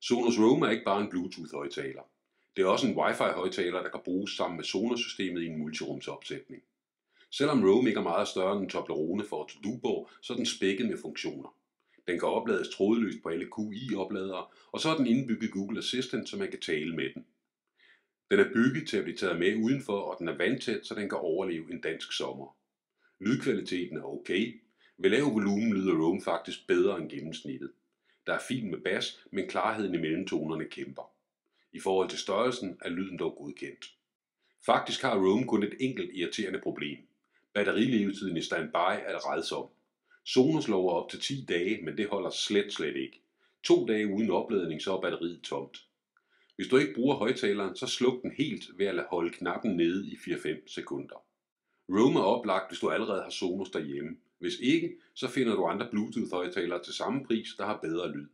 Sonos Roam er ikke bare en Bluetooth-højtaler. Det er også en Wi-Fi-højtaler, der kan bruges sammen med Sonos-systemet i en multirumsopsætning. Selvom Roam ikke er meget større end en Toblerone for at så er den spækket med funktioner. Den kan oplades trådløst på alle QI-opladere, og så er den indbygget Google Assistant, så man kan tale med den. Den er bygget til at blive taget med udenfor, og den er vandtæt, så den kan overleve en dansk sommer. Lydkvaliteten er okay. Ved lav volumen lyder Roam faktisk bedre end gennemsnittet. Der er fint med bas, men klarheden i mellemtonerne kæmper. I forhold til størrelsen er lyden dog godkendt. Faktisk har Rome kun et enkelt irriterende problem. Batterilevetiden i standby er redsom. Sonos lover op til 10 dage, men det holder slet slet ikke. To dage uden opladning, så er batteriet tomt. Hvis du ikke bruger højtaleren, så sluk den helt ved at holde knappen nede i 4-5 sekunder. Roam er oplagt, hvis du allerede har Sonos derhjemme. Hvis ikke, så finder du andre Bluetooth højtalere til samme pris, der har bedre lyd.